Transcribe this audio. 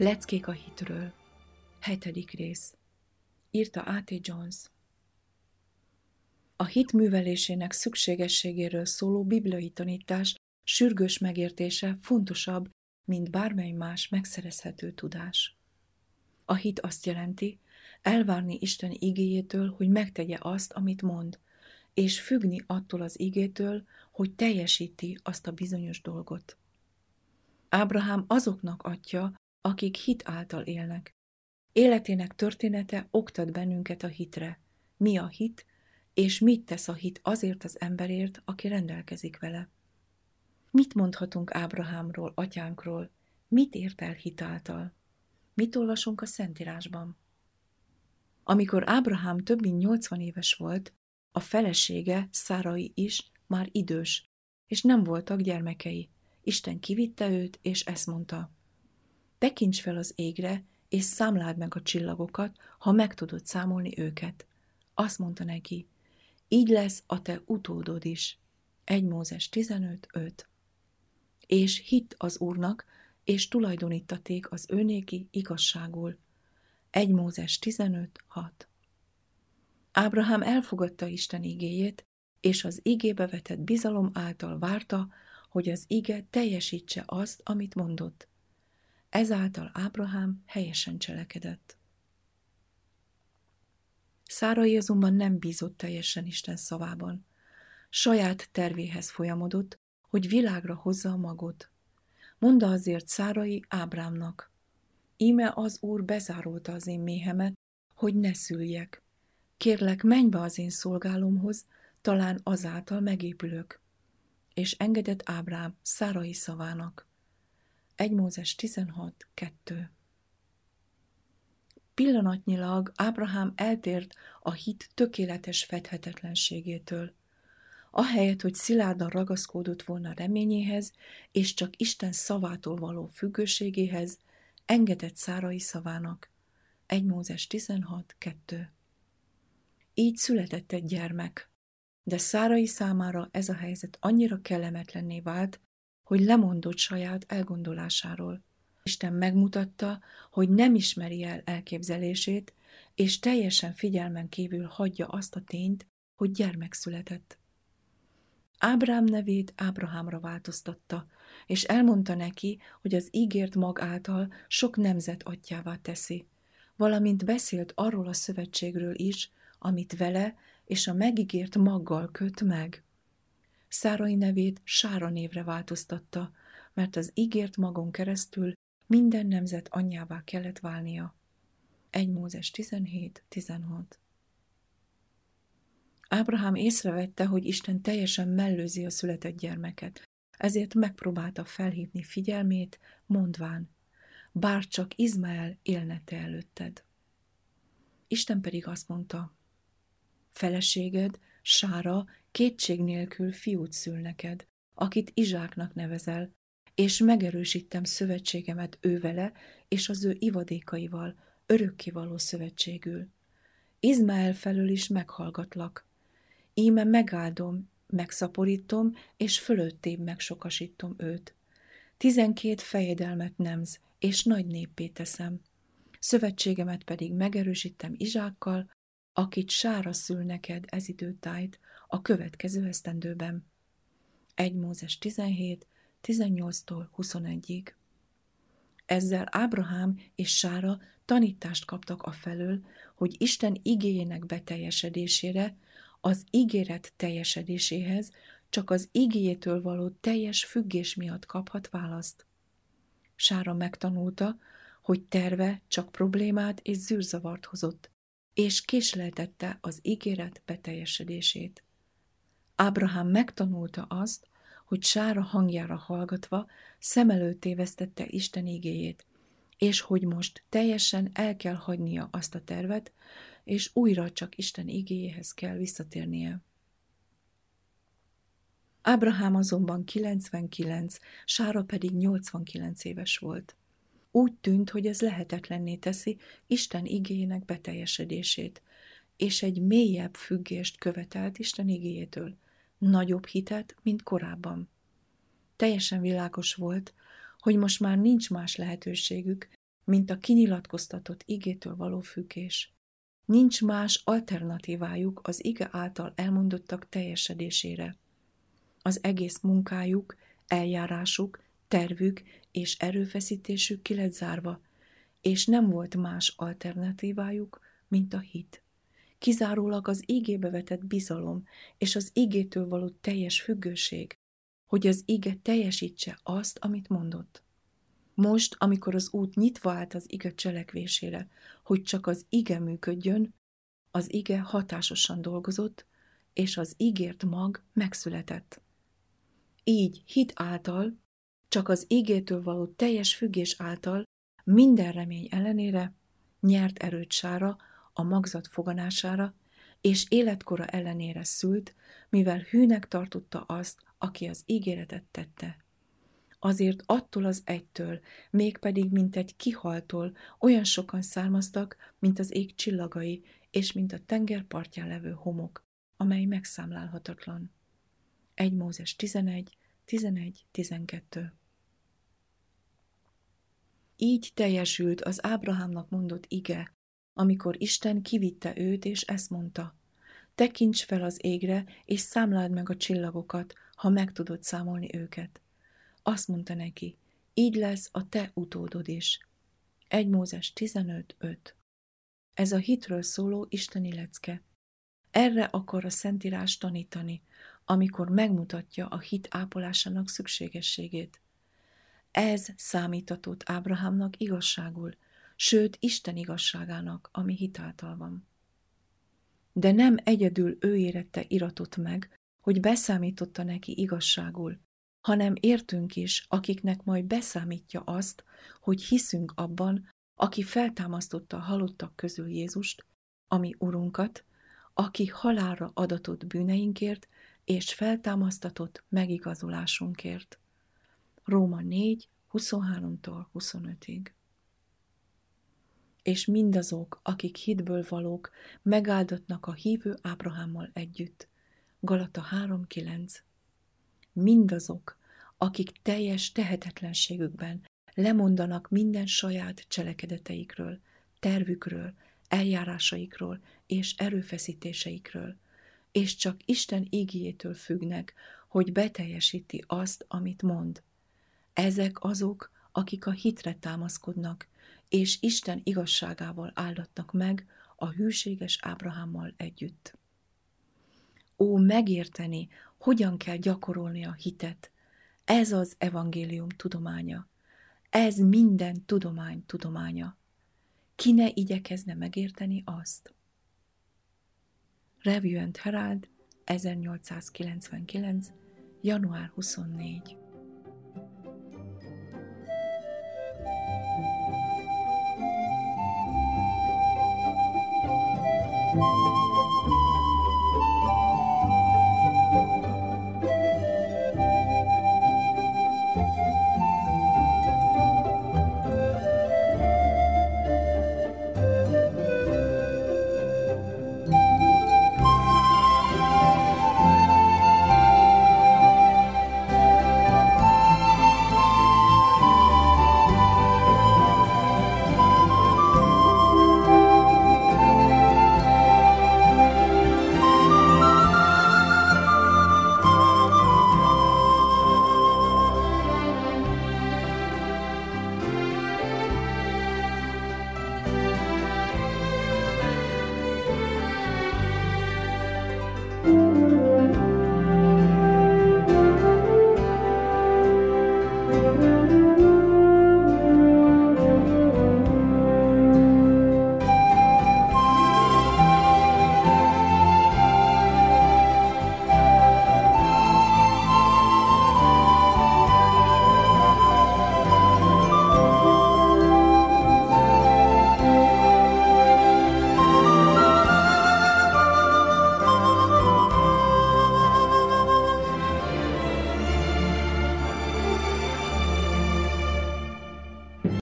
Leckék a hitről. Hetedik rész. Írta A.T. Jones. A hit művelésének szükségességéről szóló bibliai tanítás sürgős megértése fontosabb, mint bármely más megszerezhető tudás. A hit azt jelenti, elvárni Isten igéjétől, hogy megtegye azt, amit mond, és függni attól az igétől, hogy teljesíti azt a bizonyos dolgot. Ábrahám azoknak adja, akik hit által élnek. Életének története oktat bennünket a hitre. Mi a hit, és mit tesz a hit azért az emberért, aki rendelkezik vele. Mit mondhatunk Ábrahámról, atyánkról? Mit ért el hit által? Mit olvasunk a Szentírásban? Amikor Ábrahám több mint 80 éves volt, a felesége, Szárai is már idős, és nem voltak gyermekei. Isten kivitte őt, és ezt mondta. Tekints fel az égre, és számláld meg a csillagokat, ha meg tudod számolni őket. Azt mondta neki, így lesz a te utódod is. 1 Mózes 15.5 És hitt az Úrnak, és tulajdonítaték az őnéki igazságul. 1 Mózes 15.6 Ábrahám elfogadta Isten igéjét, és az igébe vetett bizalom által várta, hogy az ige teljesítse azt, amit mondott. Ezáltal Ábrahám helyesen cselekedett. Szárai azonban nem bízott teljesen Isten szavában. Saját tervéhez folyamodott, hogy világra hozza a magot. Monda azért Szárai Ábrámnak. Íme az Úr bezárolta az én méhemet, hogy ne szüljek. Kérlek, menj be az én szolgálomhoz, talán azáltal megépülök. És engedett Ábrám Szárai szavának. 1 Mózes 16, 2 Pillanatnyilag Ábrahám eltért a hit tökéletes fedhetetlenségétől. Ahelyett, hogy szilárdan ragaszkodott volna reményéhez, és csak Isten szavától való függőségéhez, engedett Szárai szavának. 1 Mózes 16, 2 Így született egy gyermek, de Szárai számára ez a helyzet annyira kellemetlenné vált, hogy lemondott saját elgondolásáról. Isten megmutatta, hogy nem ismeri el elképzelését, és teljesen figyelmen kívül hagyja azt a tényt, hogy gyermek született. Ábrám nevét Ábrahámra változtatta, és elmondta neki, hogy az ígért mag által sok nemzet atyává teszi, valamint beszélt arról a szövetségről is, amit vele és a megígért maggal köt meg. Szárai nevét Sára névre változtatta, mert az ígért magon keresztül minden nemzet anyjává kellett válnia. 1 Mózes 17-16 Ábrahám észrevette, hogy Isten teljesen mellőzi a született gyermeket, ezért megpróbálta felhívni figyelmét, mondván, bár csak Izmael élne te előtted. Isten pedig azt mondta, feleséged, Sára kétség nélkül fiút szül neked, akit Izsáknak nevezel, és megerősítem szövetségemet ővele és az ő ivadékaival, örökkivaló szövetségül. Izmael felől is meghallgatlak. Íme megáldom, megszaporítom, és fölöttébb megsokasítom őt. Tizenkét fejedelmet nemz, és nagy néppé teszem. Szövetségemet pedig megerősítem Izsákkal, akit sára szül neked ez időtájt a következő esztendőben. 1 Mózes 17, 18-tól 21-ig. Ezzel Ábrahám és Sára tanítást kaptak a felől, hogy Isten igéjének beteljesedésére, az ígéret teljesedéséhez csak az igéjétől való teljes függés miatt kaphat választ. Sára megtanulta, hogy terve csak problémát és zűrzavart hozott, és késleltette az ígéret beteljesedését. Ábrahám megtanulta azt, hogy Sára hangjára hallgatva szem előtt tévesztette Isten igéjét, és hogy most teljesen el kell hagynia azt a tervet, és újra csak Isten igéjéhez kell visszatérnie. Ábrahám azonban 99, Sára pedig 89 éves volt. Úgy tűnt, hogy ez lehetetlenné teszi Isten igéjének beteljesedését, és egy mélyebb függést követelt Isten igéjétől, nagyobb hitet, mint korábban. Teljesen világos volt, hogy most már nincs más lehetőségük, mint a kinyilatkoztatott igétől való függés. Nincs más alternatívájuk az ige által elmondottak teljesedésére. Az egész munkájuk, eljárásuk, tervük és erőfeszítésük ki lett zárva, és nem volt más alternatívájuk, mint a hit. Kizárólag az ígébe vetett bizalom és az ígétől való teljes függőség, hogy az ige teljesítse azt, amit mondott. Most, amikor az út nyitva állt az ige cselekvésére, hogy csak az ige működjön, az ige hatásosan dolgozott, és az ígért mag megszületett. Így hit által, csak az ígétől való teljes függés által minden remény ellenére nyert erőt sára a magzat foganására, és életkora ellenére szült, mivel hűnek tartotta azt, aki az ígéretet tette. Azért attól az egytől, mégpedig mint egy kihaltól olyan sokan származtak, mint az ég csillagai, és mint a tenger partján levő homok, amely megszámlálhatatlan. 1 Mózes 11, 11, 12 Így teljesült az Ábrahámnak mondott ige, amikor Isten kivitte őt, és ezt mondta. Tekints fel az égre, és számláld meg a csillagokat, ha meg tudod számolni őket. Azt mondta neki, így lesz a te utódod is. 1 Mózes 15.5 Ez a hitről szóló isteni lecke. Erre akar a Szentírás tanítani, amikor megmutatja a hit ápolásának szükségességét. Ez számítatott Ábrahámnak igazságul, sőt Isten igazságának, ami hitáltal van. De nem egyedül ő érette iratot meg, hogy beszámította neki igazságul, hanem értünk is, akiknek majd beszámítja azt, hogy hiszünk abban, aki feltámasztotta a halottak közül Jézust, ami Urunkat, aki halálra adatott bűneinkért, és feltámasztatott megigazolásunkért. Róma 4, 23-tól 25-ig és mindazok, akik hitből valók, megáldatnak a hívő Ábrahámmal együtt. Galata 3.9 Mindazok, akik teljes tehetetlenségükben lemondanak minden saját cselekedeteikről, tervükről, eljárásaikról és erőfeszítéseikről, és csak Isten ígéjétől függnek, hogy beteljesíti azt, amit mond. Ezek azok, akik a hitre támaszkodnak, és Isten igazságával áldatnak meg a hűséges Ábrahámmal együtt. Ó, megérteni, hogyan kell gyakorolni a hitet. Ez az evangélium tudománya. Ez minden tudomány tudománya. Ki ne igyekezne megérteni azt? Review and Herald, 1899. január 24.